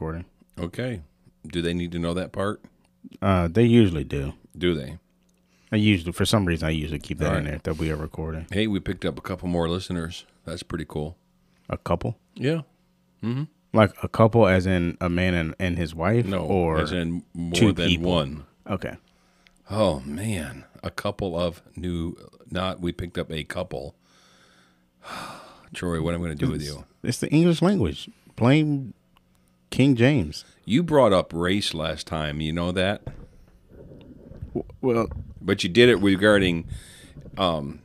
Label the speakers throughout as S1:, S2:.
S1: All right, we're recording.
S2: Okay. Do they need to know that part?
S1: Uh, they usually do.
S2: Do they?
S1: I usually, for some reason, I usually keep that in there that we are recording.
S2: Hey, we picked up a couple more listeners. That's pretty cool.
S1: A couple,
S2: Yeah. Hmm.
S1: like a couple, as in a man and, and his wife,
S2: No,
S1: or
S2: as in more
S1: two
S2: than
S1: people?
S2: one.
S1: okay.
S2: Oh man, a couple of new. Not we picked up a couple. Troy, what am I going to do with you?
S1: It's the English language. Blame King James.
S2: You brought up race last time. You know that,
S1: Well,
S2: but you did it regarding. Um,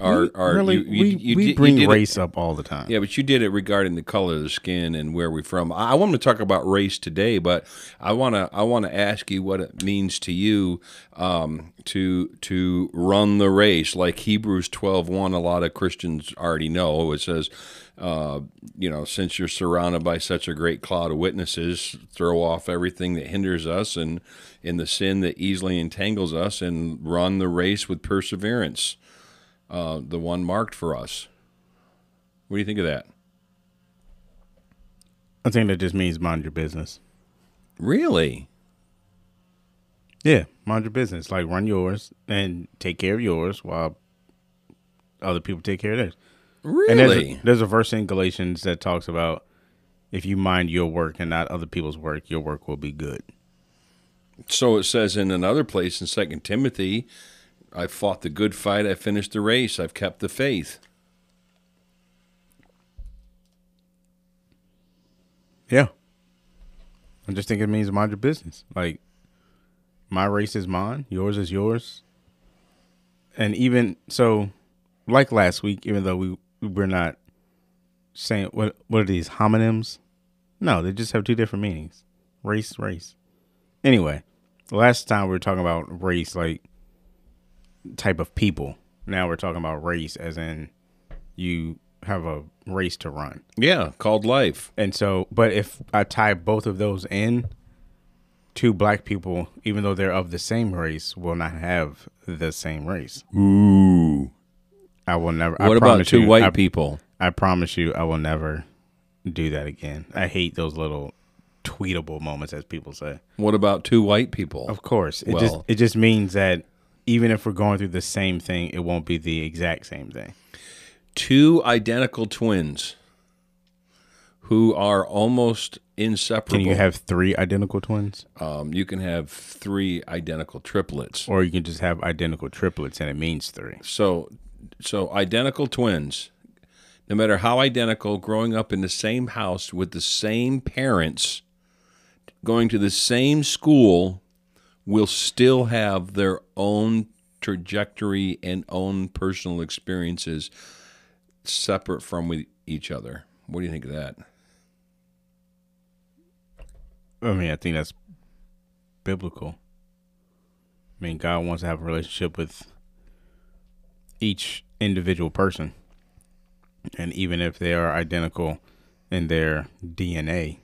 S2: our
S1: we,
S2: our
S1: really,
S2: you, you,
S1: we,
S2: you
S1: we bring
S2: did it-
S1: race up all the time.
S2: Yeah, but you did it regarding the color of the skin and where we're from. I I want to talk about race today, but I want to I want to ask you what it means to you um, to to run the race, like Hebrews 12:1. A lot of Christians already know. It says, uh, you know, since you're surrounded by such a great cloud of witnesses, throw off everything that hinders us and in the sin that easily entangles us, and run the race with perseverance. Uh, the one marked for us. What do you think of that?
S1: I think that just means mind your business.
S2: Really?
S1: Yeah, mind your business. Like run yours and take care of yours while other people take care of theirs. And there's
S2: Really?
S1: a, there's a verse in Galatians that talks about if you mind your work and not other people's work, your work will be good.
S2: so it says in another place in Second Timothy, I fought the good fight, I finished the race, I've kept the faith.
S1: Yeah. I just think it means mind your business. Like my race is mine, yours is yours. And even so, like last week, even though we we're not saying what what are these homonyms? No, they just have two different meanings. Race, race. Anyway, last time we were talking about race, like type of people. Now we're talking about race as in you have a race to run.
S2: Yeah, called life.
S1: And so, but if I tie both of those in, two black people, even though they're of the same race, will not have the same race.
S2: Ooh.
S1: I will never. I
S2: What about
S1: promise
S2: two
S1: you,
S2: white
S1: I,
S2: people?
S1: I promise you, I will never do that again. I hate those little tweetable moments, as people say.
S2: What about two white people?
S1: Of course, it
S2: Well-
S1: just it just means that even if we're going through the same thing, it won't be the exact same thing.
S2: Two identical twins who are almost inseparable.
S1: Can you have three identical twins,
S2: um, you can have three identical triplets.
S1: or you can just have identical triplets, and it means three?
S2: So, so identical twins, no matter how identical, growing up in the same house with the same parents, going to the same school, will still have their own trajectory and own personal experiences separate from each other. What do you think of that?
S1: I mean, I think that's biblical. I mean, God wants to have a relationship with each individual person. And even if they are identical in their DNA,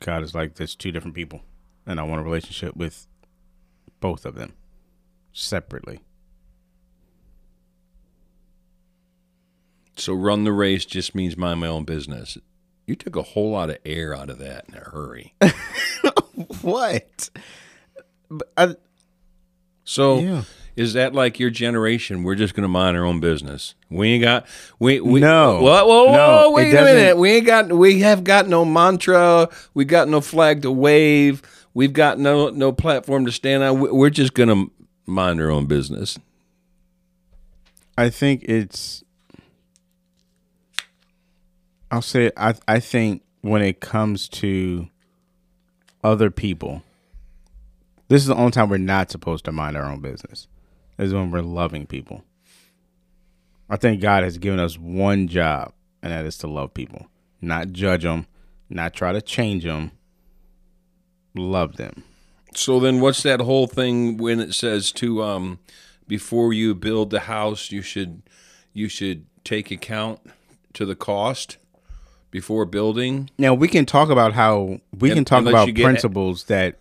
S1: God is like, there's two different people. And I want a relationship with both of them separately.
S2: So, run the race just means mind my own business. You took a whole lot of air out of that in a hurry.
S1: What? But I,
S2: So
S1: Yeah.
S2: Is that like your generation? We're just going to mind our own business. We ain't got we, we
S1: No.
S2: Whoa, whoa, whoa!
S1: No,
S2: wait a minute. We ain't got we have got no mantra. We got no flag to wave. We've got no no platform to stand on. We- We're just going to mind our own business.
S1: I think it's. I'll say I I think when it comes to other people, this is the only time we're not supposed to mind our own business. Is when we're loving people. I think God has given us one job, and that is to love people, not judge them, not try to change them. Love them.
S2: So then, what's that whole thing when it says to um, before you build the house, you should you should take account to the cost before building.
S1: Now we can talk about how we can talk about principles that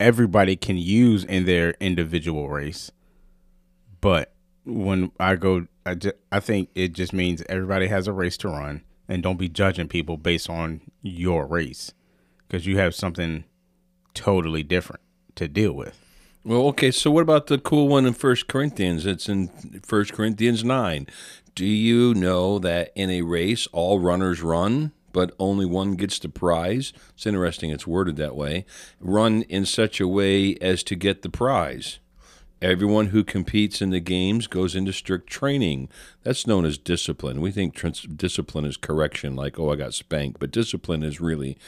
S1: everybody can use in their individual race. But when I go, I, ju- I think it just means everybody has a race to run, and don't be judging people based on your race because you have something totally different to deal with.
S2: Well, okay. So what about the cool one in First Corinthians? It's in First Corinthians nine. Do you know that in a race all runners run, but only one gets the prize? It's interesting. It's worded that way. Run in such a way as to get the prize. Everyone who competes in the games goes into strict training. That's known as discipline. We think discipline is correction, like, oh, I got spanked, but discipline is really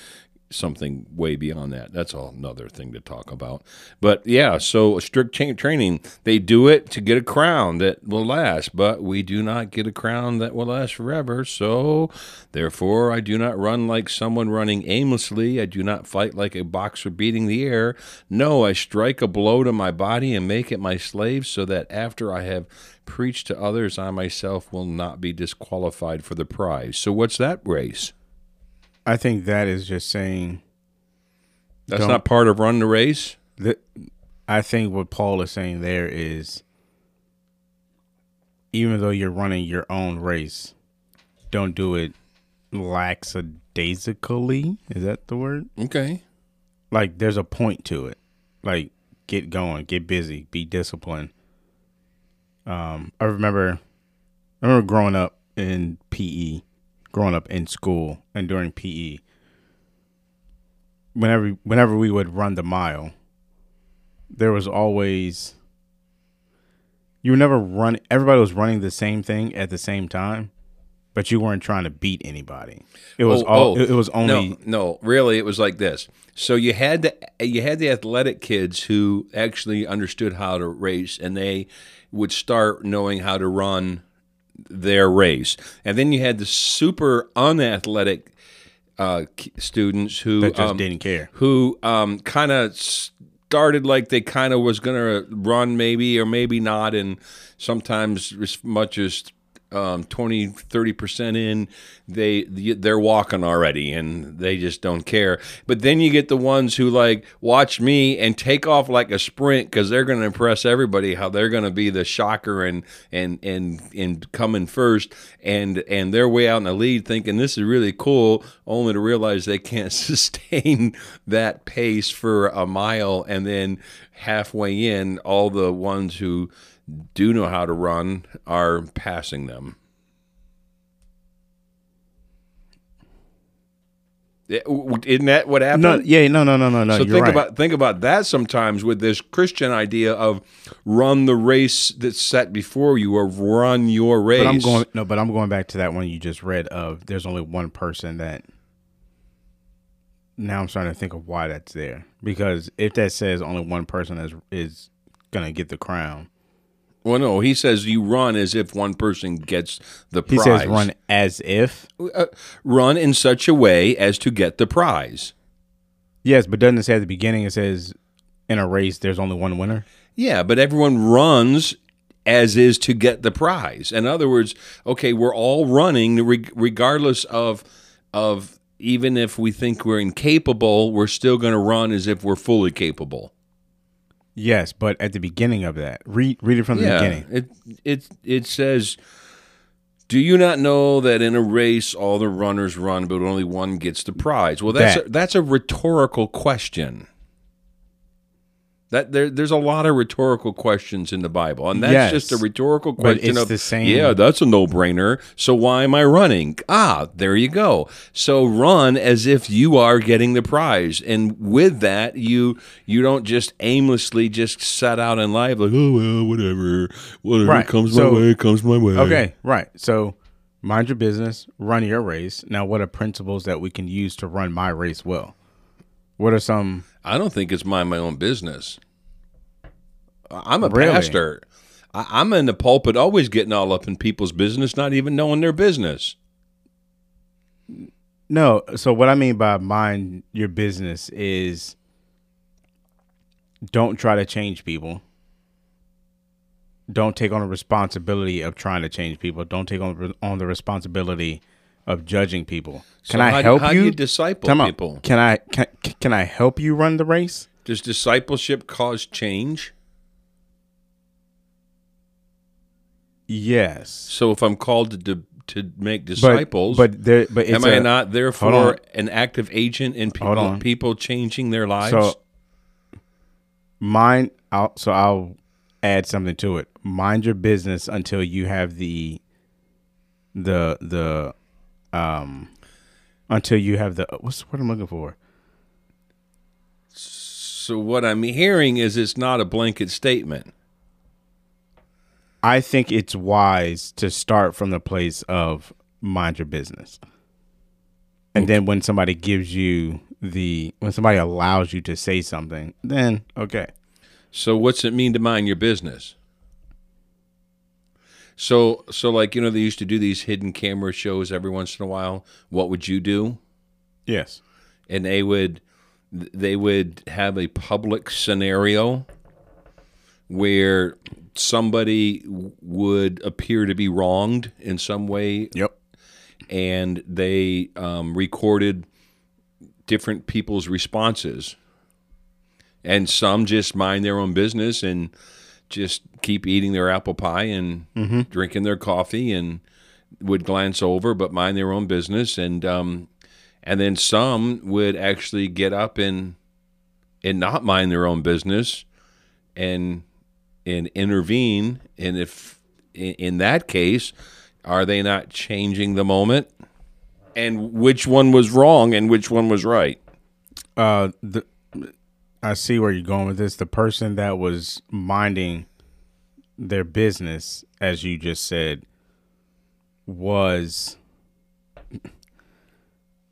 S2: something way beyond that. That's another thing to talk about. But yeah, so strict training, they do it to get a crown that will last, but we do not get a crown that will last forever. So therefore, I do not run like someone running aimlessly. I do not fight like a boxer beating the air. No, I strike a blow to my body and make it my slave so that after I have preached to others, I myself will not be disqualified for the prize. So what's that race?
S1: I think that is just saying
S2: That's not part of run the race.
S1: that I think what Paul is saying there is even though you're running your own race, don't do it lackadaisically. Is that the word?
S2: Okay.
S1: Like there's a point to it. Like get going, get busy, be disciplined. Um, I remember, I remember growing up in PE, growing up in school, and during PE. Whenever whenever we would run the mile, there was always you were never run. Everybody was running the same thing at the same time, but you weren't trying to beat anybody. It was
S2: Oh,
S1: all.
S2: oh.
S1: It, it was only
S2: no, no, really, it was like this. So you had the you had the athletic kids who actually understood how to race, and they would start knowing how to run their race, and then you had the super unathletic uh, students who
S1: that just
S2: um,
S1: didn't care.
S2: who um, kind of started like they kind of was going to run maybe or maybe not and sometimes as much as um, 20 30% in they they're walking already and they just don't care. But then you get the ones who like watch me and take off like a sprint because they're going to impress everybody how they're going to be the shocker and and and and coming first. And and they're way out in the lead thinking this is really cool only to realize they can't sustain that pace for a mile and then halfway in all the ones who do know how to run are passing them Isn't that what happened?
S1: No, yeah, no, no, no, no, no.
S2: so think
S1: right.
S2: about think about that sometimes with this Christian idea of run the race that's set before you or run your race.
S1: But I'm going no, but I'm going back to that one you just read of there's only one person that now I'm starting to think of why that's there. Because if that says only one person is is gonna get the crown,
S2: Well, no, he says you run as if one person gets the prize.
S1: he says run as if.
S2: uh, run in such a way as to get the prize.
S1: Yes, but doesn't it say at the beginning it says in a race there's only one winner?
S2: Yeah, but everyone runs as is to get the prize. In other words, okay, we're all running reg- regardless of of even if we think we're incapable, we're still going to run as if we're fully capable.
S1: Yes, but at the beginning of that, read read it from the beginning.
S2: It it it says, "Do you not know that in a race all the runners run, but only one gets the prize?" Well, that's
S1: That.
S2: a, that's a rhetorical question. That there, there's a lot of rhetorical questions in the Bible, and that's
S1: Yes.
S2: just a rhetorical question
S1: it's
S2: of
S1: the same-
S2: Yeah, that's a no-brainer. So why am I running? Ah, there you go. So run as if you are getting the prize, and with that, you you don't just aimlessly just set out in life like, oh well, whatever, whatever
S1: Right.
S2: comes
S1: So-
S2: my way, comes my way.
S1: Okay, right. So mind your business, run your race. Now what are principles that we can use to run my race well? What are some
S2: I don't think it's mind my own business. I'm a
S1: Really?
S2: pastor. I, I'm in the pulpit, always getting all up in people's business, not even knowing their business.
S1: No, so what I mean by mind your business is don't try to change people. Don't take on the responsibility of trying to change people. Don't take on on the responsibility of judging people. Can I
S2: how
S1: help
S2: how
S1: you?
S2: you disciple
S1: Time out.
S2: people?
S1: Can I can, can I help you run the race?
S2: Does discipleship cause change?
S1: Yes.
S2: So if I'm called to to make disciples.
S1: but there, but
S2: am I
S1: a-
S2: not therefore an active agent in people people changing their lives?
S1: So mind I'll, so I'll add something to it. Mind your business until you have the the the um until you have the what's what I'm looking for.
S2: So what I'm hearing is it's not a blanket statement.
S1: I think it's wise to start from the place of mind your business. And then when somebody gives you the when somebody allows you to say something, then okay.
S2: So what's it mean to mind your business? So so like you know they used to do these hidden camera shows every once in a while. What would you do?
S1: Yes.
S2: And they would they would have a public scenario where somebody would appear to be wronged in some way
S1: Yep.
S2: and they um, recorded different people's responses. And some just mind their own business and just keep eating their apple pie and drinking their coffee and would glance over but mind their own business. And um, and then some would actually get up and and not mind their own business and and intervene. And if in, in that case are they not changing the moment? And which one was wrong and which one was right?
S1: Uh, the I see where you're going with this. The person that was minding their business, as you just said, was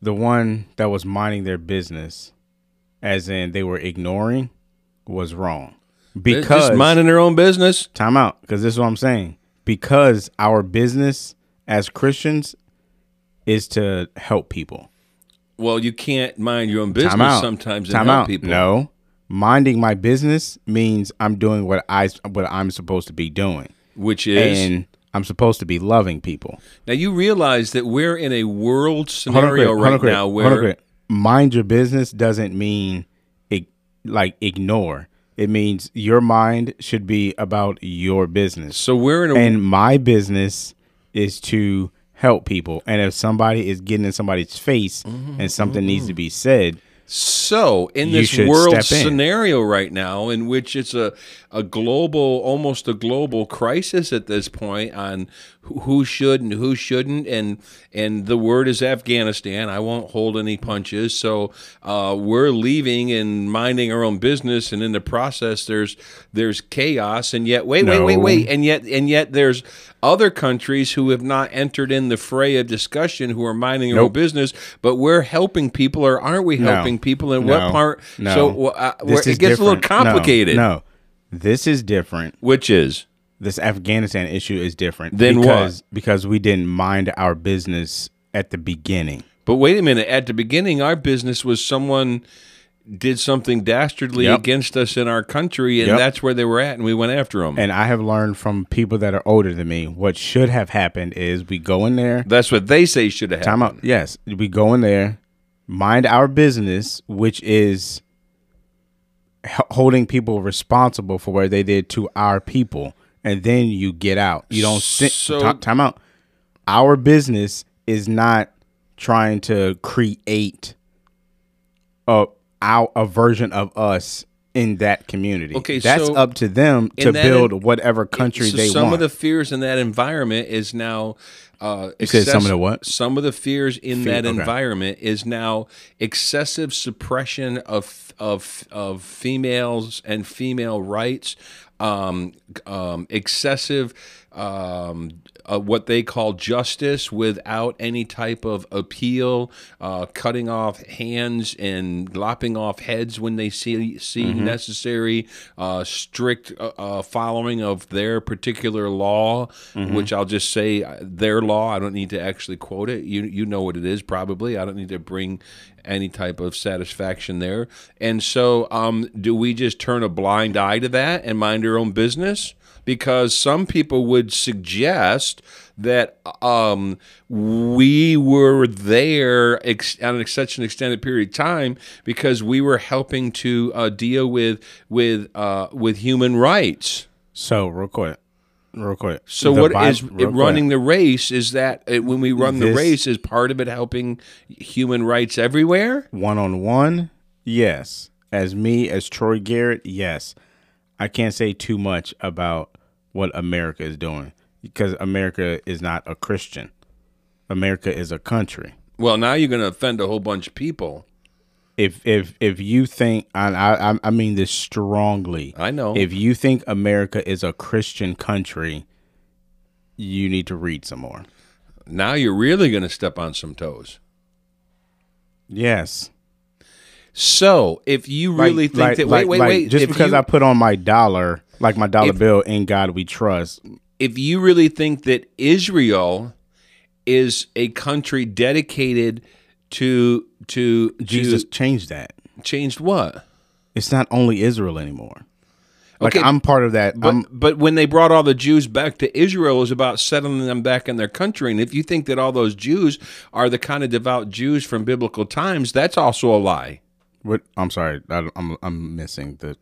S1: the one that was minding their business, as in they were ignoring, was wrong. Because
S2: just minding their own business
S1: time out, because this is what I'm saying. Because our business as Christians is to help people.
S2: well you can't mind your own business sometimes and
S1: Time
S2: help
S1: out.
S2: people
S1: No, minding my business means I'm doing what I what I'm supposed to be doing,
S2: which is
S1: and I'm supposed to be loving people.
S2: now you realize that we're in a world scenario right now where
S1: mind your business doesn't mean ig- like ignore. It means your mind should be about your business,
S2: so we're in a
S1: and my business is to help people. And if somebody is getting in somebody's face
S2: Mm-hmm,
S1: and something needs to be said,
S2: So, in this world scenario right now, in which it's a, a global, almost a global crisis at this point on who, should and who shouldn't, and and the word is Afghanistan. I won't hold any punches. So uh, we're leaving and minding our own business, and in the process, there's there's chaos, and yet wait, wait, wait, wait, and yet and yet there's other countries who have not entered in the fray of discussion who are minding their own business, but we're helping people, or aren't we
S1: No.
S2: helping people? In
S1: No.
S2: what part?
S1: No.
S2: So uh,
S1: This
S2: where
S1: is
S2: it gets a little
S1: different. No,
S2: complicated.
S1: No, this is different.
S2: Which is
S1: This Afghanistan issue is different.
S2: Then what?
S1: because, Because we didn't mind our business at the beginning.
S2: But wait a minute. At the beginning, our business was someone did something dastardly
S1: Yep.
S2: against us in our country, and
S1: Yep.
S2: that's where they were at, and we went after them.
S1: And I have learned from people that are older than me. What should have happened is we go in there.
S2: that's what they say should have
S1: Time out. Yes, we go in there, mind our business, which is holding people responsible for what they did to our people, and then you get out. You don't sit.
S2: So-
S1: ti- time out. Our business is not trying to create a our, a version of us in that community.
S2: Okay,
S1: that's
S2: so
S1: up to them to build whatever country
S2: so
S1: they
S2: some
S1: want.
S2: of the fears in that environment is now uh
S1: said some of the what?
S2: some of the fears in
S1: Fear-
S2: that
S1: okay.
S2: environment is now excessive suppression of of of females and female rights um, um, excessive um, uh, what they call justice without any type of appeal, uh, cutting off hands and lopping off heads when they see see
S1: Mm-hmm.
S2: necessary, uh, strict uh, uh, following of their particular law,
S1: Mm-hmm.
S2: which I'll just say uh, their law. I don't need to actually quote it. You you know what it is probably. I don't need to bring any type of satisfaction there. And so, um, do we just turn a blind eye to that and mind our own business? Because some people would suggest that um, we were there ex- on such an extended period of time because we were helping to uh, deal with with uh, with human rights.
S1: so real quick, real quick.
S2: So
S1: The
S2: what
S1: Bi-
S2: is
S1: real quick.
S2: running the race? Is that uh, when we run the race, is part of it helping human rights everywhere?
S1: one on one? Yes. As me, as Troy Garrett, yes. I can't say too much about what America is doing because America is not a Christian. America is a country.
S2: Well, now you're going to offend a whole bunch of people.
S1: If if if you think, and I I- I mean this strongly,
S2: I know.
S1: if you think America is a Christian country, you need to read some more.
S2: now you're really going to step on some toes.
S1: Yes.
S2: So if you really
S1: Like-
S2: think
S1: like-
S2: that,
S1: like-
S2: wait, wait,
S1: like,
S2: wait,
S1: Just because
S2: you,
S1: I put on my dollar, like my dollar
S2: If-
S1: bill, in God we trust.
S2: if you really think that Israel is a country dedicated to to
S1: Jesus
S2: to
S1: changed that.
S2: changed what?
S1: It's not only Israel anymore. Like
S2: Okay,
S1: I'm part of that.
S2: But
S1: I'm
S2: but when they brought all the Jews back to Israel, it was about settling them back in their country. And if you think that all those Jews are the kind of devout Jews from biblical times, that's also a lie.
S1: what, I'm sorry. I, I'm I'm missing the.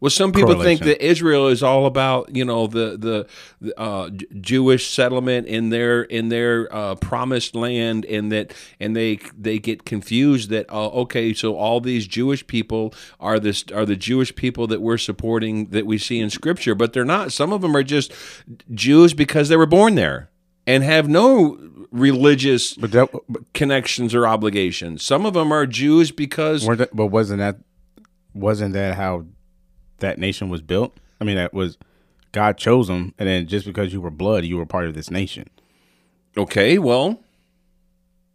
S2: Well, some people think that Israel is all about you know the the, the uh, Jewish settlement in their in their uh, promised land, and that and they they get confused that uh, okay, so all these Jewish people are this are the Jewish people that we're supporting that we see in Scripture, but they're not. Some of them are just Jews because they were born there and have no religious
S1: But that. But,
S2: connections or obligations. Some of them are Jews because
S1: that- but wasn't that wasn't that how that nation was built? I mean, that was God chose them, and then just because you were blood, you were part of this nation.
S2: okay, well,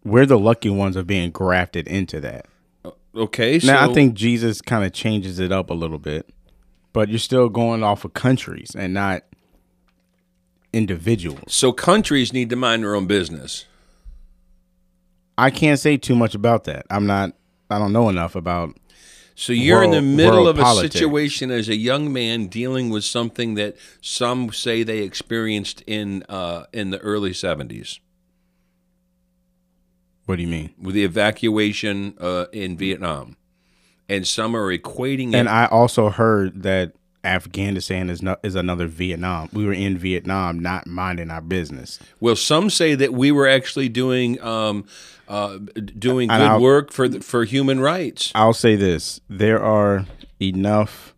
S1: We're the lucky ones of being grafted into that.
S2: okay. So
S1: Now I think Jesus kind of changes it up a little bit, but you're still going off of countries and not individuals.
S2: So countries need to mind their own business.
S1: I can't say too much about that. I'm not. I don't know enough about.
S2: So you're in the middle
S1: world
S2: of a
S1: politics.
S2: situation as a young man dealing with something that some say they experienced in uh, in the early 70s
S1: What do you mean?
S2: with the evacuation uh, in Vietnam, and some are equating it.
S1: And I also heard that Afghanistan is not is another Vietnam. We were in Vietnam, not minding our business.
S2: well, some say that we were actually doing um, uh, doing
S1: And
S2: good
S1: I'll-
S2: work for the, for human rights.
S1: I'll say this: there are enough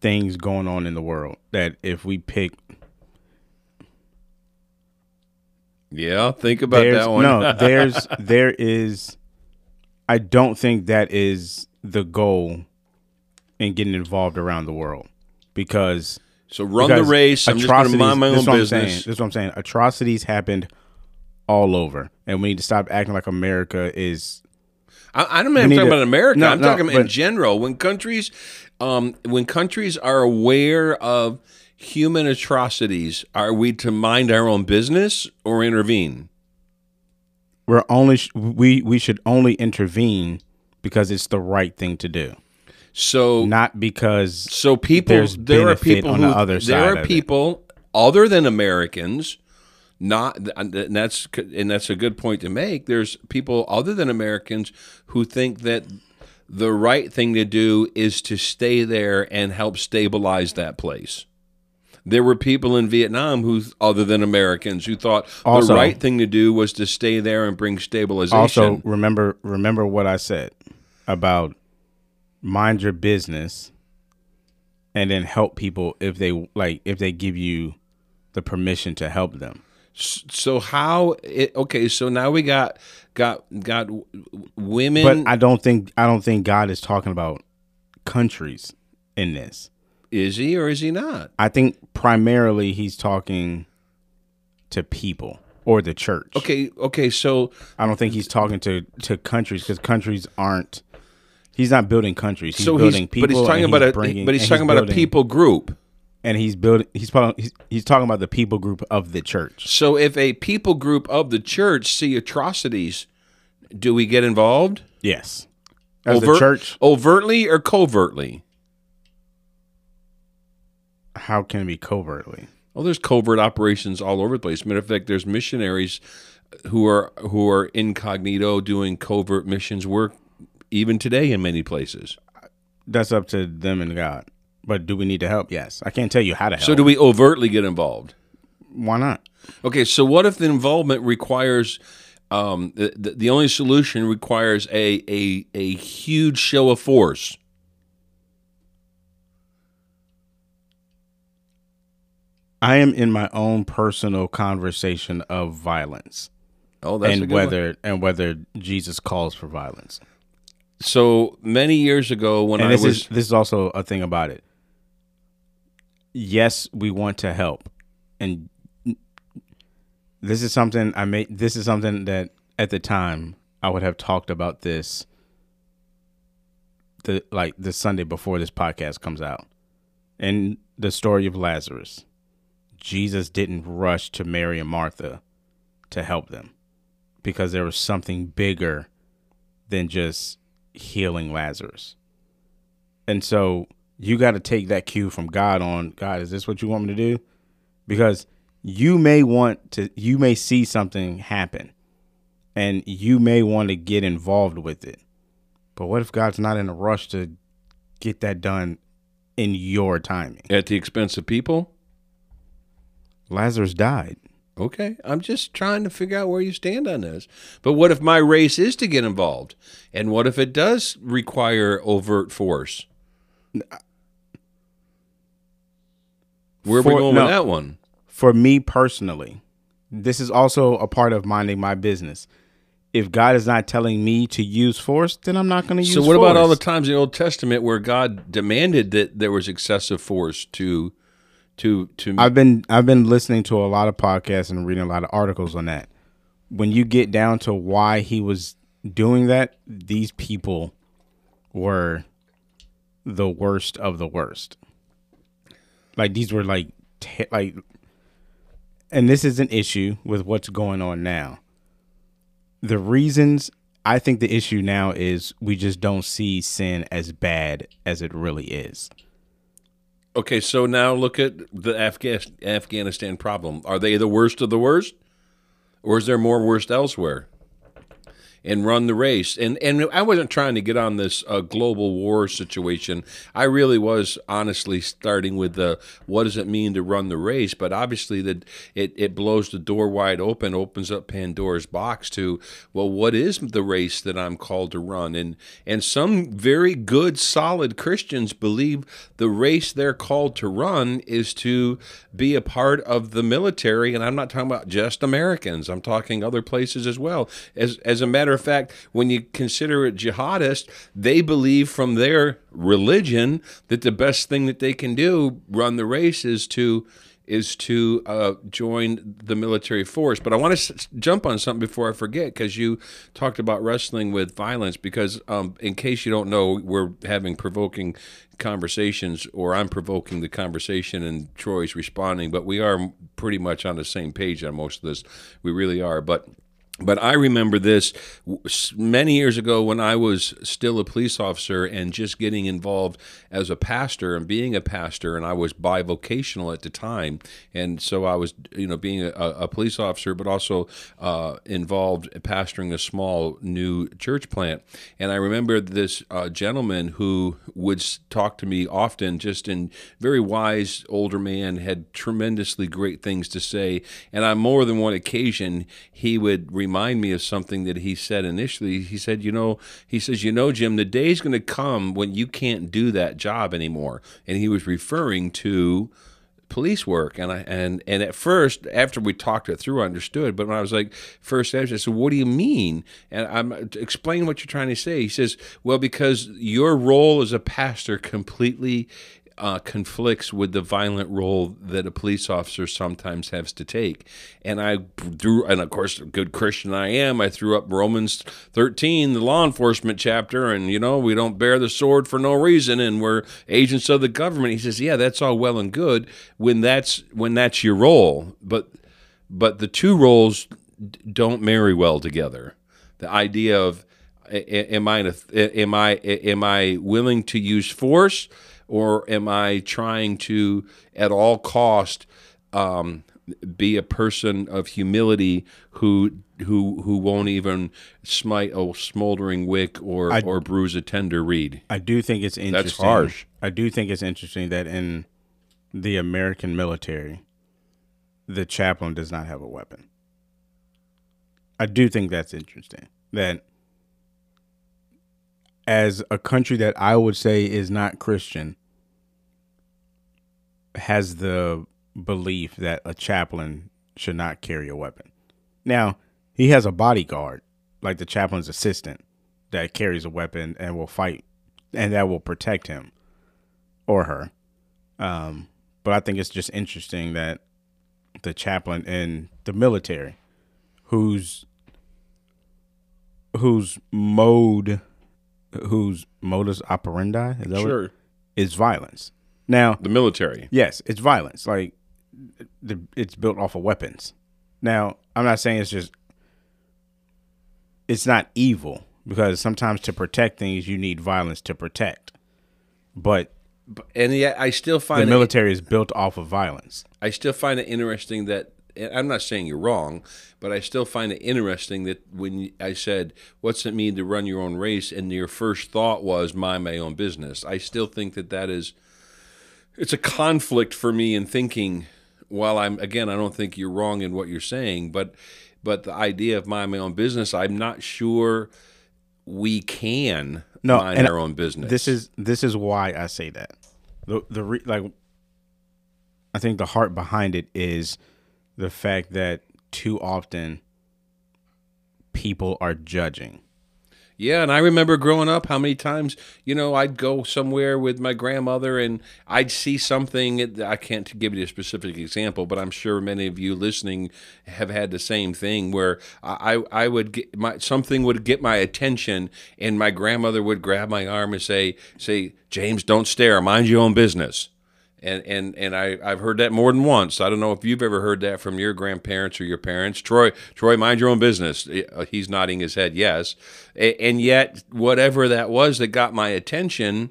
S1: things going on in the world that if we pick
S2: Yeah, think about that one.
S1: No, there's there is. I don't think that is the goal in getting involved around the world because
S2: so run the race. I'm just going to mind my own
S1: saying,
S2: business.
S1: This is what I'm saying. Atrocities happened all over, and we need to stop acting like America is.
S2: I, I don't mean
S1: need
S2: talking
S1: to-
S2: about America.
S1: No,
S2: I'm
S1: no,
S2: talking about in general. When countries, um, when countries are aware of human atrocities, are we to mind our own business or intervene?
S1: We're only sh- we we should only intervene because it's the right thing to do,
S2: So,
S1: not because
S2: so people, there are people
S1: on
S2: who,
S1: the other side.
S2: there are
S1: of it.
S2: people other than Americans. Not, and that's and that's a good point to make. There's people other than Americans who think that the right thing to do is to stay there and help stabilize that place. There were people in Vietnam who, other than Americans, who thought
S1: Also-
S2: the right thing to do was to stay there and bring stabilization.
S1: also remember remember what I said about mind your business and then help people if they like if they give you the permission to help them.
S2: so how? It, okay, so now we got got got women.
S1: But I don't think I don't think God is talking about countries in this.
S2: is he or is he not?
S1: I think primarily he's talking to people or the church.
S2: Okay, okay, so
S1: I don't think he's talking to to countries because countries aren't. He's not building countries. He's
S2: so
S1: building
S2: he's
S1: people.
S2: but he's talking about a
S1: bringing-
S2: but he's talking about a people group.
S1: and he's building. He's he's, he's talking about the people group of the church.
S2: So if a people group of the church see atrocities, do we get involved?
S1: Yes, as
S2: Overt-
S1: the church,
S2: overtly or covertly?
S1: how can it be covertly?
S2: Well, there's covert operations all over the place. Matter of fact, there's missionaries who are who are incognito doing covert missions work even today in many places.
S1: That's up to them and God. But do we need to help? Yes. I can't tell you how to help.
S2: So do we overtly get involved?
S1: Why not?
S2: Okay, so what if the involvement requires um, the, the the only solution requires a, a a huge show of force?
S1: I am in my own personal conversation of violence
S2: Oh, that's
S1: and
S2: good one.
S1: whether and whether Jesus calls for violence.
S2: So many years ago, when
S1: and
S2: I
S1: this
S2: was
S1: is this is also a thing about it. Yes, we want to help, and this is something I made. This is something that at the time I would have talked about this. The like the Sunday before this podcast comes out, and the story of Lazarus, Jesus didn't rush to Mary and Martha to help them because there was something bigger than just healing Lazarus. And so you got to take that cue from God on God, is this what you want me to do? Because you may want to, you may see something happen and you may want to get involved with it. But what if God's not in a rush to get that done in your timing?
S2: at the expense of people.
S1: Lazarus died.
S2: Okay, I'm just trying to figure out where you stand on this. But what if my race is to get involved, and what if it does require overt force? Uh, where are we
S1: For-
S2: going
S1: no.
S2: with that one?
S1: for me personally, this is also a part of minding my business. If God is not telling me to use force, then I'm not going to use
S2: So what about all the times in the Old Testament where God demanded that there was excessive force to to to
S1: I've been I've been listening to a lot of podcasts and reading a lot of articles on that. When you get down to why he was doing that, these people were the worst of the worst. Like these were like te- like and this is an issue with what's going on now. The reasons I think the issue now is we just don't see sin as bad as it really is.
S2: Okay, so now look at the Afghan, Afghanistan problem. Are they the worst of the worst, or is there more worst elsewhere? And run the race. And and I wasn't trying to get on this uh, global war situation. I really was honestly starting with the what does it mean to run the race. But obviously that it it blows the door wide open, opens up Pandora's box to well, what is the race that I'm called to run? And and some very good, solid Christians believe the race they're called to run is to be a part of the military. And I'm not talking about just Americans. I'm talking other places as well. As as a matter of fact, when you consider it jihadist, they believe from their religion that the best thing that they can do, run the race, is to is to uh, join the military force. But I want to s- jump on something before I forget because you talked about wrestling with violence. Because um, in case you don't know, we're having provoking conversations, or I'm provoking the conversation, and Troy's responding. But we are pretty much on the same page on most of this. We really are. But but I remember this many years ago when I was still a police officer and just getting involved as a pastor and being a pastor, and I was bivocational at the time, and so I was, you know, being a, a police officer, but also uh, involved pastoring a small new church plant. And I remember this uh, gentleman who would talk to me often, just in very wise older man, had tremendously great things to say, and on more than one occasion he would remind me of something that he said initially. He said, "You know," he says, "You know, Jim, the day's going to come when you can't do that job anymore," and he was referring to police work. And I and and at first after we talked it through I understood. But when I was like first I said what do you mean? And I'm explain what you're trying to say. He says well because your role as a pastor completely uh, conflicts with the violent role that a police officer sometimes has to take. And I drew, and of course, a good Christian I am, I threw up Romans 13, the law enforcement chapter, and you know, we don't bear the sword for no reason, and we're agents of the government. He says, yeah, that's all well and good when that's when that's your role, but but the two roles don't marry well together. The idea of am I am I am I willing to use force or am I trying to at all cost um, be a person of humility who who who won't even smite a smoldering wick or or bruise a tender reed.
S1: I do think it's interesting.
S2: That's harsh.
S1: I do think it's interesting that in the American military, the chaplain does not have a weapon. I do think that's interesting. That as a country that I would say is not Christian has the belief that a chaplain should not carry a weapon. Now, he has a bodyguard, like the chaplain's assistant, that carries a weapon and will fight and that will protect him or her. Um, but I think it's just interesting that the chaplain in the military, whose whose mode, whose modus operandi is, that
S2: Sure.
S1: is violence. Now,
S2: The military.
S1: Yes, it's violence. Like the it's built off of weapons. Now, I'm not saying it's just it's not evil because sometimes to protect things you need violence to protect. But
S2: And yet I still find the
S1: military is built off of violence.
S2: I still find it interesting that I'm not saying you're wrong, but I still find it interesting that when I said, "What's it mean to run your own race?" and your first thought was mind my own business. I still think that that is it's a conflict for me in thinking. While I'm again, I don't think you're wrong in what you're saying, but but the idea of mind my own business, I'm not sure we can
S1: No,
S2: mind
S1: and
S2: our own business.
S1: This is this is why I say that. The the re, like I think the heart behind it is the fact that too often people are judging.
S2: Yeah, and I remember growing up how many times, you know, I'd go somewhere with my grandmother and I'd see something. I can't give you a specific example, but I'm sure many of you listening have had the same thing where I, I would get my something would get my attention and my grandmother would grab my arm and say, say, James, don't stare, mind your own business. And and and I I've heard that more than once. I don't know if you've ever heard that from your grandparents or your parents. Troy, Troy, mind your own business. Uh, He's nodding his head, yes. And yet, whatever that was that got my attention,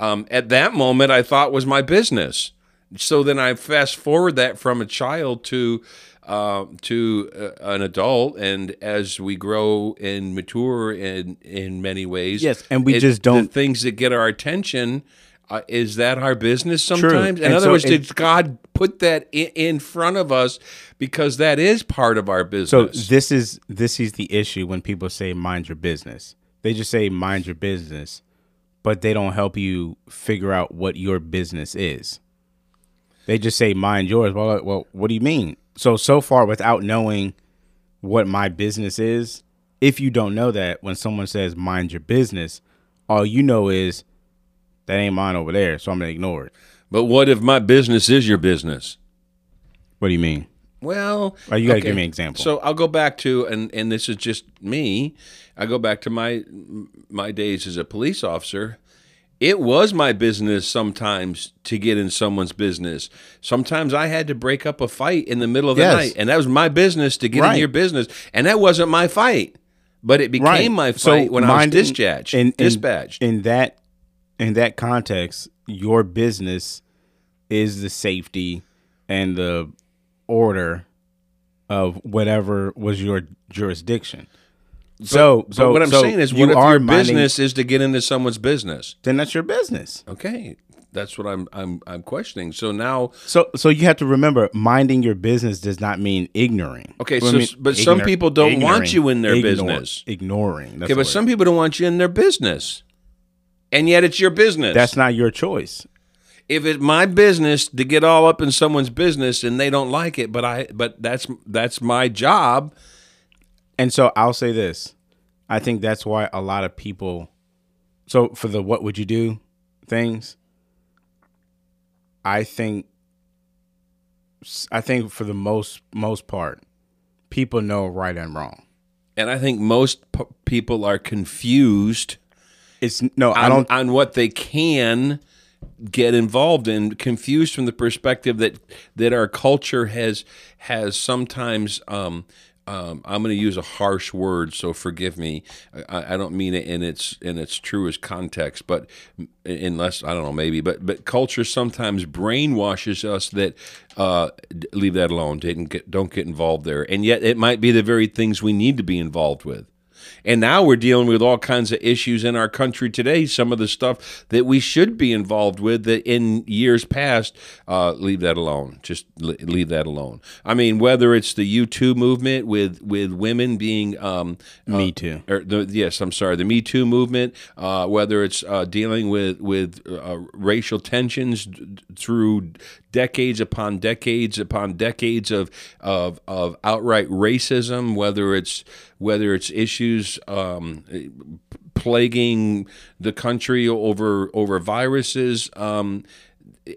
S2: um, at that moment, I thought was my business. So then I fast forward that from a child to uh, to uh, an adult, and as we grow and mature in in many ways,
S1: Yes, and we
S2: it-
S1: just don't-
S2: things that get our attention. Uh, is that our business sometimes? In
S1: And
S2: other
S1: so
S2: words,
S1: it-
S2: did God put that in, in front of us because that is part of our business?
S1: So this is this is the issue when people say mind your business. They just say mind your business, but they don't help you figure out what your business is. They just say mind yours. Well, well, what do you mean? So so far without knowing what my business is, if you don't know that when someone says mind your business, all you know is that ain't mine over there, so I'm going to ignore it.
S2: but what if my business is your business?
S1: What do you mean?
S2: Well,
S1: Oh, you gotta give me an example.
S2: So I'll go back to and and this is just me. I go back to my my days as a police officer. It was my business sometimes to get in someone's business. Sometimes I had to break up a fight in the middle of the
S1: Yes.
S2: night, and that was my business to get in your business, and that wasn't my fight. But it became my fight when I was dispatched.
S1: in- in-
S2: dispatched.
S1: In that in that context, your business is the safety and the order of whatever was your jurisdiction. so,
S2: but
S1: so
S2: what I'm
S1: so
S2: saying is,
S1: you
S2: if
S1: are
S2: your business is to get into someone's business?
S1: Then that's your business.
S2: Okay, that's what I'm I'm I'm questioning. So now,
S1: So, so you have to remember, minding your business does not mean ignoring.
S2: Okay,
S1: I
S2: so-
S1: mean,
S2: but some people don't want you in their business.
S1: Ignoring. That's
S2: okay, but some people don't want you in their business, and yet it's your business.
S1: that's not your choice.
S2: if it's my business to get all up in someone's business and they don't like it, but I but that's that's my job.
S1: And so I'll say this. I think that's why a lot of people so for the what would you do things I think I think for the most most part people know right and wrong.
S2: And I think most p- people are confused
S1: It's no, I don't
S2: on what they can get involved in confused from the perspective that that our culture has has sometimes um, um, I'm going to use a harsh word, so forgive me. I, I don't mean it in its in its truest context, but unless I don't know, maybe. But but culture sometimes brainwashes us that uh, leave that alone. Didn't get don't get involved there, and yet it might be the very things we need to be involved with. And now we're dealing with all kinds of issues in our country today. Some of the stuff that we should be involved with that in years past, uh, leave that alone. Just leave that alone. I mean, whether it's the U2 movement with with women being um,
S1: Me Too,
S2: or the, yes, I'm sorry, the Me Too movement. Uh, whether it's uh, dealing with with uh, racial tensions through decades upon decades upon decades of of of outright racism, whether it's whether it's issues um, plaguing the country over over viruses, um,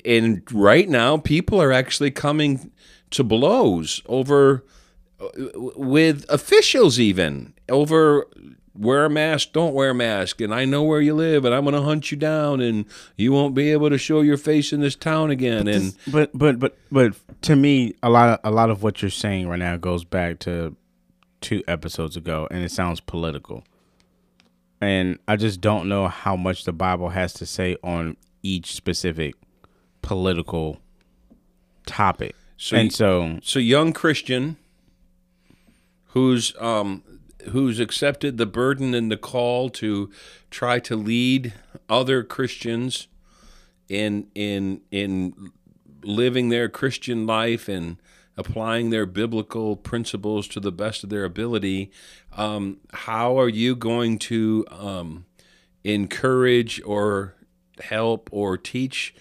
S2: and right now people are actually coming to blows over uh, with officials even over wear a mask, don't wear a mask, and I know where you live, and I'm going to hunt you down, and you won't be able to show your face in this town again.
S1: But
S2: and
S1: this, but but but but to me, a lot of a lot of what you're saying right now goes back to two episodes ago, and it sounds political. And I just don't know how much the Bible has to say on each specific political topic.
S2: So
S1: and so,
S2: so young Christian who's um who's accepted the burden and the call to try to lead other Christians in in in living their Christian life and applying their biblical principles to the best of their ability. Um, how are you going to um, encourage or help or teach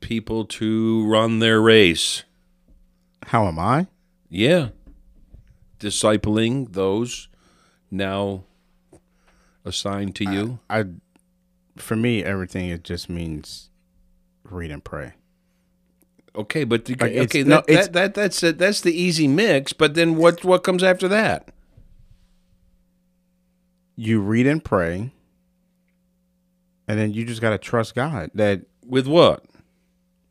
S2: people to run their race?
S1: how am I?
S2: Yeah. Discipling those now assigned to you.
S1: I, for me, everything it just means read and pray.
S2: Okay, but the,
S1: Like,
S2: okay,
S1: no,
S2: that, that that's a, that's the easy mix. But then what what comes after that?
S1: You read and pray, and then you just got to trust God that
S2: With what?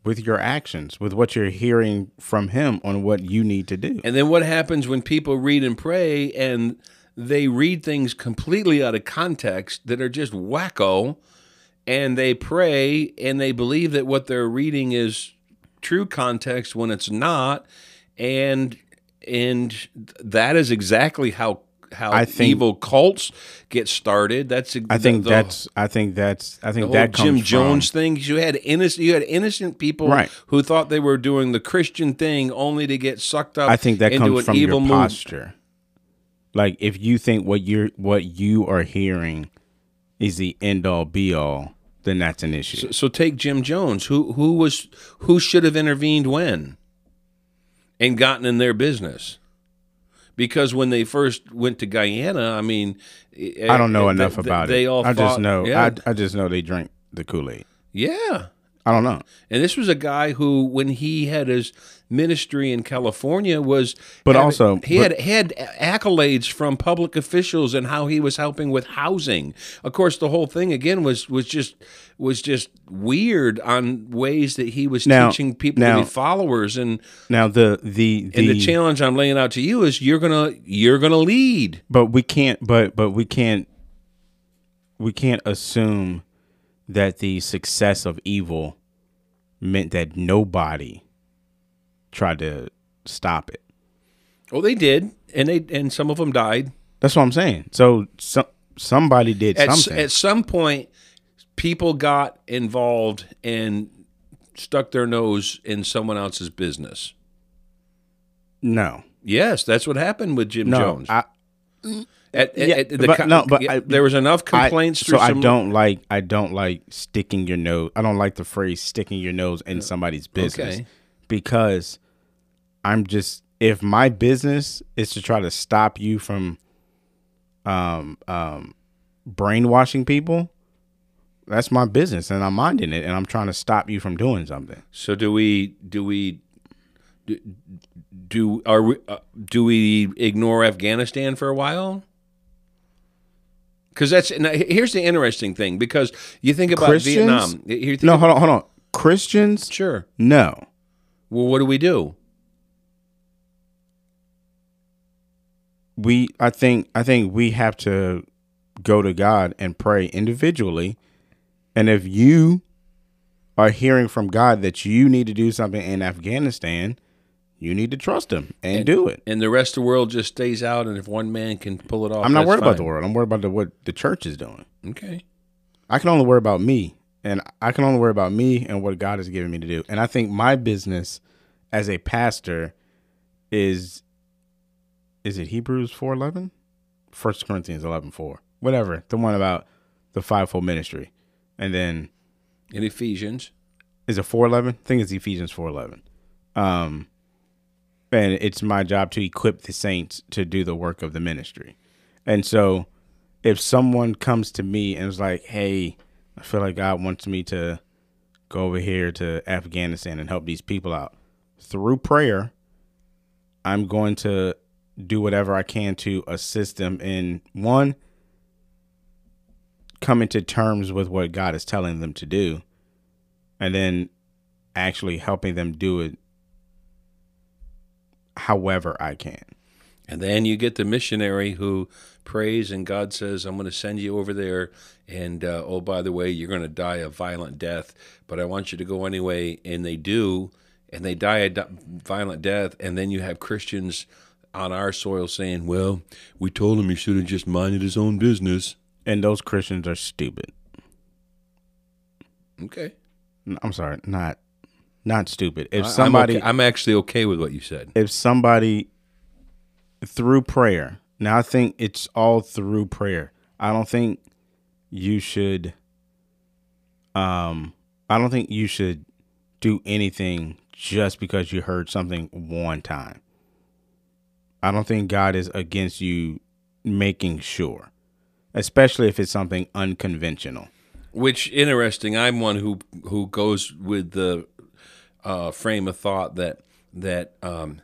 S1: with your actions, with what you're hearing from Him on what you need to do.
S2: And then what happens when people read and pray and they read things completely out of context that are just wacko and they pray and they believe that what they're reading is true context when it's not and and that is exactly how how
S1: I think-
S2: evil cults get started. That's
S1: I think that's. I think that's. I think that comes
S2: Jim
S1: from-
S2: Jones thing. You had innocent, you had innocent people
S1: Right.
S2: who thought they were doing the Christian thing, only to get sucked up.
S1: I think that
S2: into
S1: comes
S2: an
S1: from
S2: evil
S1: your posture. Like if you think what you're what you are hearing is the end all be all, then that's an issue.
S2: So take Jim Jones, who who was who should have intervened when, and gotten in their business, because when they first went to Guyana, I mean,
S1: I don't know
S2: eh,
S1: enough
S2: they-
S1: about
S2: they
S1: it.
S2: all
S1: I just know.
S2: yeah,
S1: I, I just know they drink the Kool Aid.
S2: yeah.
S1: I don't know.
S2: And this was a guy who, when he had his ministry in California, was
S1: But
S2: having-
S1: also-
S2: he
S1: but-
S2: had had accolades from public officials and how he was helping with housing. Of course, the whole thing again was was just was just weird on ways that he was
S1: Now-
S2: teaching people
S1: now-
S2: to be followers. And
S1: Now the the the,
S2: and the challenge I'm laying out to you is you're gonna you're gonna lead.
S1: but we can't. But but we can't. We can't assume that the success of evil meant that nobody tried to stop it.
S2: Oh, they did, and they and some of them died.
S1: That's what I'm saying. So some somebody did
S2: at,
S1: something.
S2: at some point people got involved and stuck their nose in someone else's business
S1: no,
S2: yes that's what happened with jim
S1: no.
S2: jones
S1: I,
S2: At-
S1: yeah,
S2: at the
S1: but no, but
S2: yeah,
S1: I-
S2: there was enough
S1: I-
S2: complaints
S1: so
S2: through
S1: I don't like I don't like sticking your nose. I don't like the phrase sticking your nose in somebody's business
S2: Okay.
S1: because I'm just if my business is to try to stop you from um um brainwashing people, that's my business and I'm minding it and I'm trying to stop you from doing something.
S2: so do we do we do, do are we uh, do we ignore afghanistan for a while because that's now, here's the interesting thing because you think about
S1: Christians?
S2: vietnam think
S1: No, hold on, hold on. Christians?
S2: sure
S1: No.
S2: well what do we do
S1: we I think I think we have to go to God and pray individually. And if you are hearing from God that you need to do something in Afghanistan, you need to trust him and, do it.
S2: And the rest of the world just stays out. And if one man can pull it off,
S1: I'm not worried about the world. I'm worried about the, what the church is doing.
S2: Okay.
S1: I can only worry about me, and I can only worry about me and what God has given me to do. And I think my business as a pastor is is it Hebrews 4:11? 1 Corinthians 11:4. Whatever. The one about the fivefold ministry. And then
S2: In Ephesians,
S1: is it 4:11? I think it's Ephesians 4:11. Um and it's my job to equip the saints to do the work of the ministry. And so if someone comes to me and is like, "Hey, I feel like God wants me to go over here to Afghanistan and help these people out." Through prayer, I'm going to do whatever I can to assist them in one coming to terms with what God is telling them to do and then actually helping them do it however I can.
S2: and then you get the missionary who prays, and God says, "I'm going to send you over there." And uh, oh, by the way, you're going to die a violent death, but I want you to go anyway. And they do, and they die a di- violent death. And then you have Christians on our soil saying, "Well, we told him he should have just minded his own business."
S1: And those Christians are stupid.
S2: Okay.
S1: I'm sorry, not not stupid. If
S2: I- I'm
S1: somebody
S2: okay- I'm, actually okay with what you said.
S1: if somebody through prayer. Now I think it's all through prayer. I don't think you should um I don't think you should do anything just because you heard something one time. I don't think God is against you making sure, especially if it's something unconventional.
S2: Which interesting. I'm one who who goes with the uh, frame of thought that that um,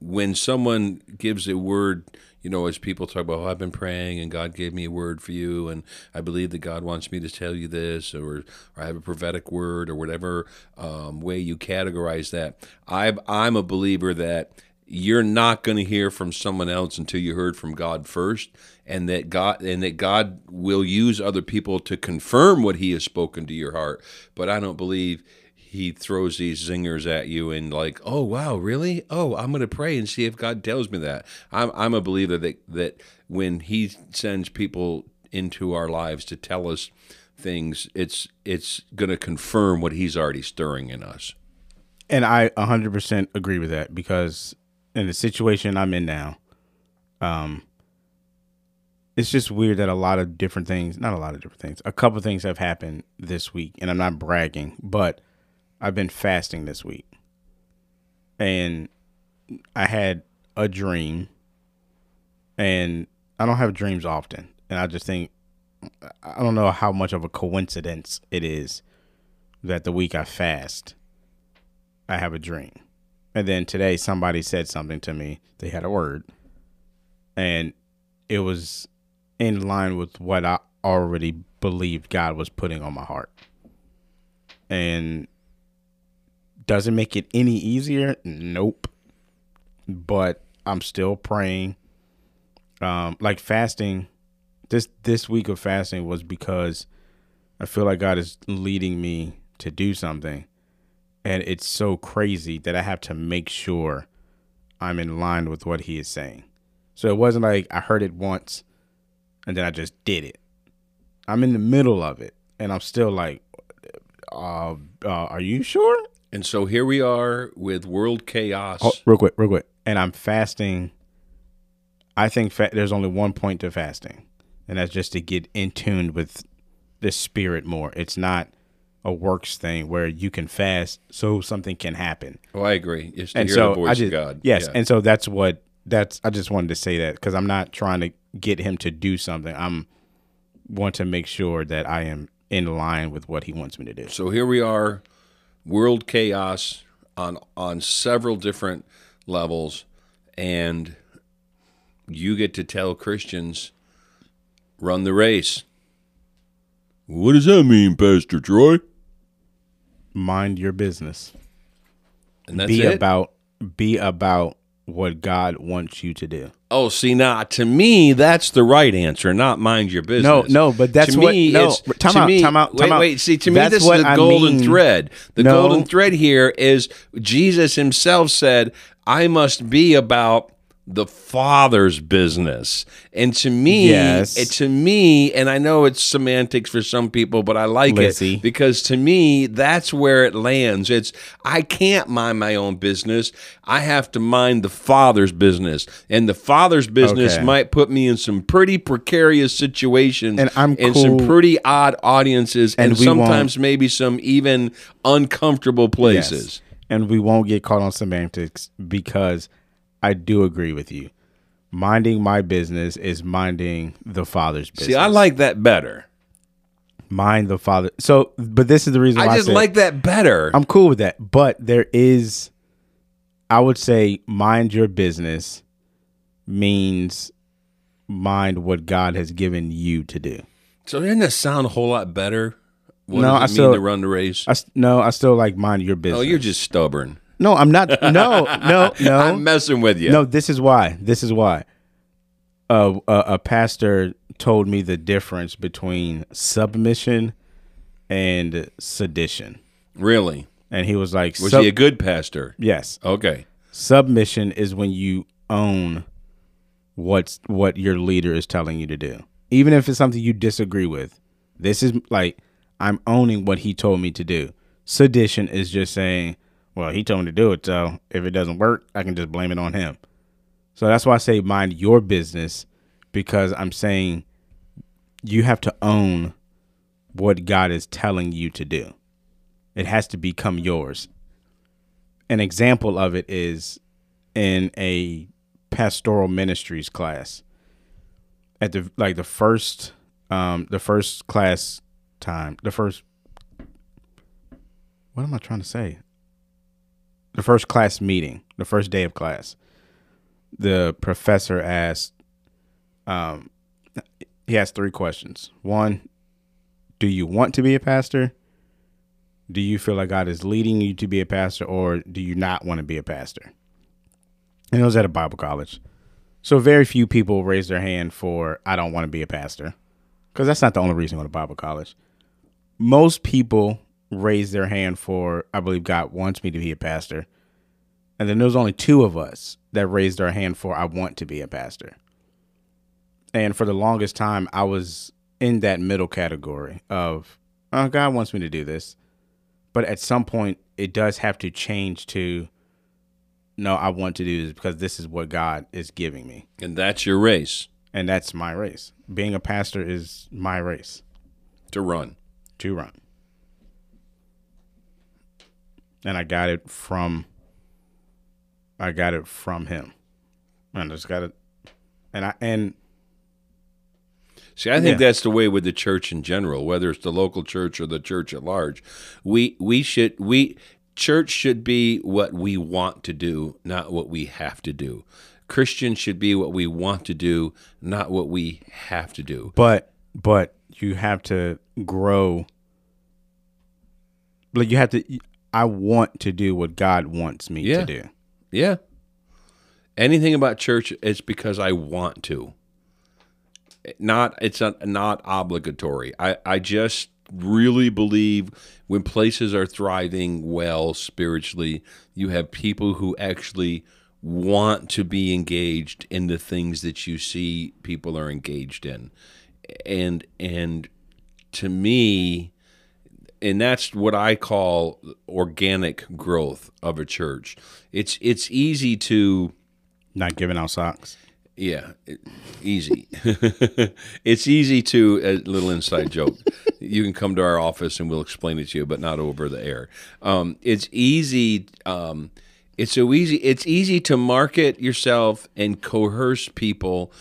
S2: when someone gives a word, you know, as people talk about, oh, I've been praying and God gave me a word for you, and I believe that God wants me to tell you this, or, or I have a prophetic word, or whatever um, way you categorize that. I, I'm a believer that you're not going to hear from someone else until you heard from God first, and that God and that God will use other people to confirm what He has spoken to your heart. But I don't believe He throws these zingers at you and like, oh wow, really? Oh, I'm to pray and see if God tells me that. I'm I'm a believer that that when He sends people into our lives to tell us things, it's it's to confirm what He's already stirring in us.
S1: And I 100% agree with that because in the situation I'm in now, um, it's just weird that a lot of different things, not a lot of different things, a couple things have happened this week. And I'm not bragging, but I've been fasting this week. And I had a dream. And I don't have dreams often. And I just think, I don't know how much of a coincidence it is that the week I fast, I have a dream. And then today somebody said something to me. They had a word. And it was in line with what I already believed God was putting on my heart. And does it make it any easier? Nope. But I'm still praying. Um, like fasting, this this week of fasting was because I feel like God is leading me to do something and it's so crazy that I have to make sure I'm in line with what he is saying. So it wasn't like I heard it once and then I just did it. I'm in the middle of it and I'm still like, uh, uh, are you sure?
S2: And so here we are with world chaos.
S1: Oh, real quick, real quick. And I'm fasting. I think fa- there's only one point to fasting, and that's just to get in tune with the spirit more. It's not a works thing where you can fast so something can happen.
S2: Oh, I agree. It's to
S1: and
S2: hear
S1: so
S2: the voice
S1: I just
S2: of God.
S1: yes,
S2: Yeah.
S1: and so that's what that's. I just wanted to say that because I'm not trying to get him to do something. I'm want to make sure that I am in line with what he wants me to do.
S2: so here we are, world chaos on on several different levels, and you get to tell Christians, run the race. What does that mean, Pastor Troy?
S1: Mind your business.
S2: And that's
S1: be
S2: it.
S1: about be about what God wants you to do.
S2: Oh, see now, to me, that's the right answer. Not mind your business.
S1: No, no, but that's
S2: to
S1: what-
S2: me.
S1: no, time
S2: to
S1: out,
S2: me,
S1: time out,
S2: wait,
S1: out.
S2: wait. See, to me, this is the
S1: I
S2: golden
S1: mean.
S2: thread. The
S1: No.
S2: golden thread here is Jesus Himself said, "I must be about." The father's business, and to me,
S1: Yes.
S2: it, to me, and I know it's semantics for some people, but I like
S1: Lizzie.
S2: it because to me, that's where it lands. It's I can't mind my own business; I have to mind the father's business, and the father's business
S1: Okay.
S2: might put me in some pretty precarious situations
S1: And I'm
S2: in some pretty odd audiences and,
S1: And we won't-
S2: sometimes maybe some even uncomfortable places.
S1: Yes. And we won't get caught on semantics because I do agree with you. Minding my business is minding the father's business.
S2: See, I like that better.
S1: mind the father. So, but this is the reason why
S2: I just
S1: said-
S2: like that better.
S1: I'm cool with that. But there is, I would say, mind your business means mind what God has given you to do.
S2: so doesn't that sound a whole lot better? What
S1: No, I
S2: mean
S1: still-
S2: to run the race?
S1: I no, I still like mind your business.
S2: oh, you're just stubborn.
S1: No, I'm not. No, no, no.
S2: I'm messing with you.
S1: No, this is why. This is why. Uh, a, a pastor told me the difference between submission and sedition,
S2: Really?
S1: and he was like,
S2: Was he a good pastor?
S1: "Yes,
S2: Okay.
S1: submission is when you own what's what your leader is telling you to do, even if it's something you disagree with. This is like I'm owning what he told me to do. Sedition is just saying, well, he told me to do it, so if it doesn't work, I can just blame it on him. So that's why I say mind your business because I'm saying you have to own what God is telling you to do. It has to become yours. An example of it is in a pastoral ministries class. At the like the first um the first class time, the first what am I trying to say? The first class meeting, the first day of class the professor asked um he asked three questions. One, do you want to be a pastor? Do you feel like God is leading you to be a pastor or do you not want to be a pastor? And it was at a Bible college. So very few people raise their hand for I don't want to be a pastor. Cuz that's not the only reason to go to Bible college. Most people raise their hand for I believe God wants me to be a pastor. And then there was only two of us that raised our hand for I want to be a pastor. And for the longest time, I was in that middle category of, oh, God wants me to do this. But at some point, it does have to change to, no, I want to do this because this is what God is giving me.
S2: And that's your race
S1: And that's my race. Being a pastor is my race
S2: to run.
S1: to run. And I got it from I got it from him. And I just got it and I and
S2: See, I think
S1: Yeah.
S2: that's the way with the church in general, whether it's the local church or the church at large. We we should we church should be what we want to do, not what we have to do. Christians should be what we want to do, not what we have to do.
S1: but but you have to grow like you have to I want to do what God wants me
S2: Yeah.
S1: to do.
S2: Yeah. Anything about church, it's because I want to. Not it's not, not obligatory. I, I just really believe when places are thriving well spiritually, you have people who actually want to be engaged in the things that you see people are engaged in. And and to me, and that's what I call organic growth of a church. It's it's easy to
S1: Not giving out socks.
S2: yeah, it, easy. it's easy to a little inside joke. you can come to our office and we'll explain it to you, but not over the air. Um, it's easy. Um, it's so easy. It's easy to market yourself and coerce people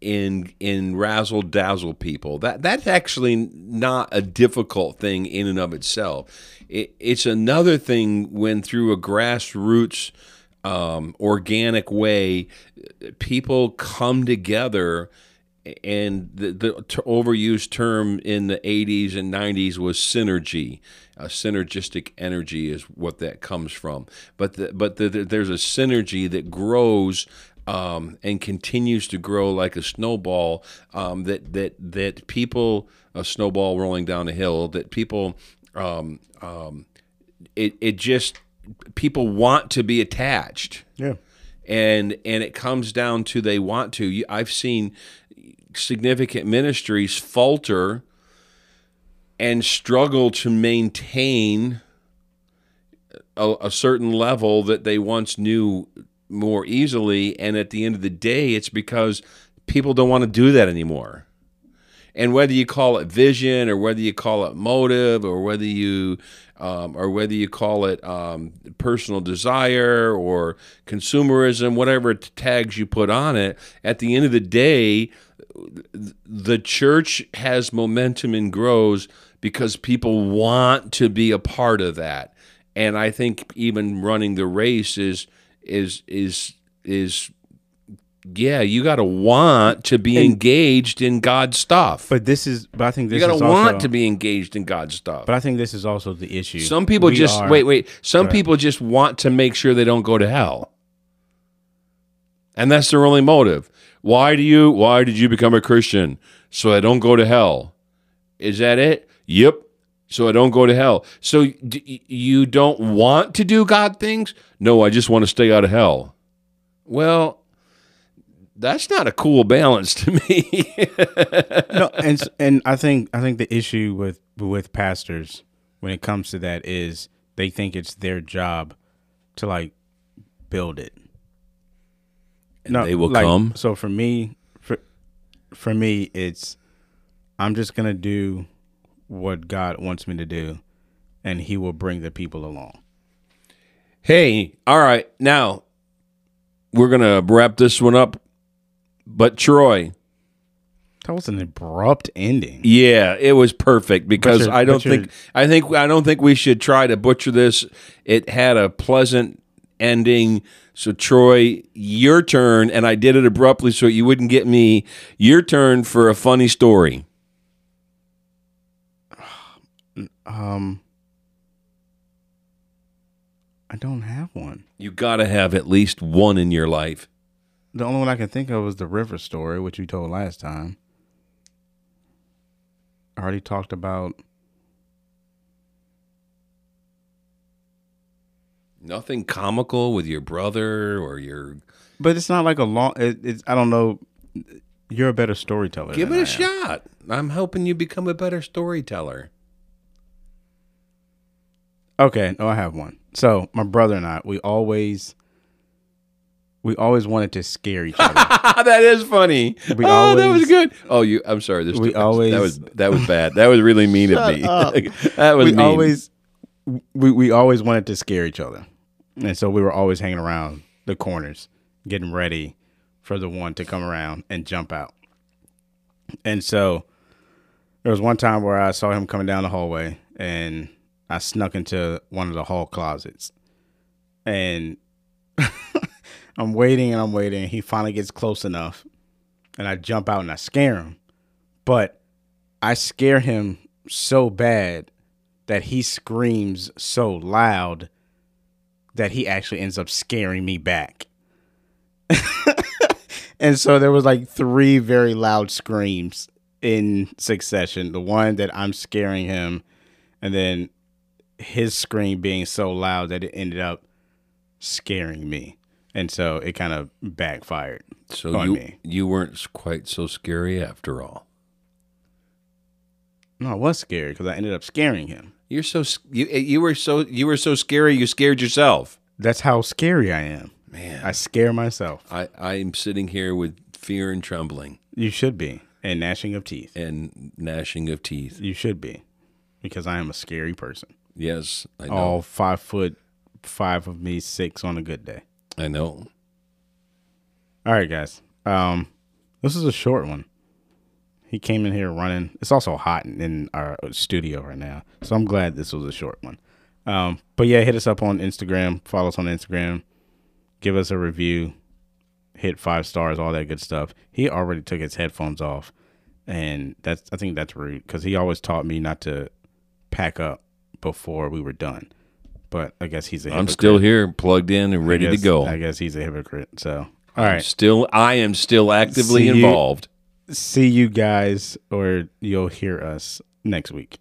S2: in in razzle dazzle people. That that's actually not a difficult thing in and of itself. It, it's another thing when through a grassroots um, organic way, people come together and the, the overused term in the 80s and 90s was synergy. A synergistic energy is what that comes from. But the, but the, the, there's a synergy that grows um, and continues to grow like a snowball. Um, that that that people a snowball rolling down a hill. That people um, um, it it just people want to be attached
S1: Yeah.
S2: and and it comes down to they want to i've seen significant ministries falter and struggle to maintain a, a certain level that they once knew more easily and at the end of the day it's because people don't want to do that anymore. And whether you call it vision or whether you call it motive or whether you um, or whether you call it um, personal desire or consumerism whatever tags you put on it at the end of the day the church has momentum and grows because people want to be a part of that. And i think even running the race is is is is yeah you got to want to be engaged in god's stuff.
S1: But this is, but I think this
S2: you got
S1: is
S2: to want
S1: also,
S2: to be engaged in god's stuff.
S1: But I think this is also the issue.
S2: some people
S1: We
S2: just
S1: are-
S2: wait wait. Some people just want to make sure they don't go to hell. And that's their only motive. Why do you why did you become a christian? So i don't go to hell. Is that it? Yep so i don't go to hell so d- you don't want to do god things no i just want to stay out of hell well that's not a cool balance to me
S1: no, and and I think I think the issue with with pastors when it comes to that is they think it's their job to like build it.
S2: And they will
S1: like,
S2: come?
S1: So for me, for for me, it's I'm just gonna do what God wants me to do, and He will bring the people along.
S2: Hey, all right. Now we're gonna wrap this one up. But Troy,
S1: That was an abrupt ending.
S2: yeah, it was perfect because
S1: you're-
S2: I don't
S1: but you're-
S2: think I think I don't think we should try to butcher this. It had a pleasant ending. So Troy, your turn, and I did it abruptly so you wouldn't get me. Your turn for a funny story.
S1: Um, I don't have one.
S2: You got to have at least one in your life.
S1: The only one I can think of was the river story, which you told last time. I already talked about.
S2: Nothing comical with your brother or your.
S1: But it's not like a long. It, it's I don't know. You're a better storyteller.
S2: Give it a
S1: I
S2: shot. I'm helping you become a better storyteller.
S1: Okay, no, I have one. So my brother and I, we always, we always wanted to scare each other.
S2: that is funny.
S1: We
S2: oh, that was good. Oh, you. I'm sorry. This
S1: We
S2: that
S1: always-
S2: was that was bad. That was really mean of me. that was
S1: we
S2: mean.
S1: always, we we always wanted to scare each other, and so we were always hanging around the corners, getting ready for the one to come around and jump out. And so there was one time where I saw him coming down the hallway, and I snuck into one of the hall closets, and I'm waiting and I'm waiting. He finally gets close enough, and I jump out and I scare him, but I scare him so bad that he screams so loud that he actually ends up scaring me back. and so there was like three very loud screams in succession. The one that I'm scaring him and then his scream being so loud that it ended up scaring me. And so it kind of backfired.
S2: so
S1: on
S2: you
S1: me.
S2: you weren't quite so scary after all.
S1: No, I was scared because I ended up scaring him.
S2: You're so you eh, you were so you were so scary. You scared yourself.
S1: That's how scary I am.
S2: Man,
S1: I scare myself.
S2: I I'm sitting here with fear and trembling
S1: You should be. And gnashing of teeth.
S2: and gnashing of teeth.
S1: You should be. Because I am a scary person.
S2: Yes, I know.
S1: All five foot five of me, six on a good day.
S2: I know.
S1: All right, guys. Um, this is a short one. He came in here running. It's also hot in, our studio right now, so I'm glad this was a short one. Um, but yeah, hit us up on Instagram. Follow us on Instagram. Give us a review. hit five stars, all that good stuff. He already took his headphones off, and that's I think that's rude because he always taught me not to pack up before we were done. But I guess he's a.
S2: I'm
S1: hypocrite.
S2: still here, plugged in and ready to go.
S1: I guess he's a hypocrite. So all right,
S2: Still, I am still actively
S1: See you-
S2: involved.
S1: see you guys, or you'll hear us next week.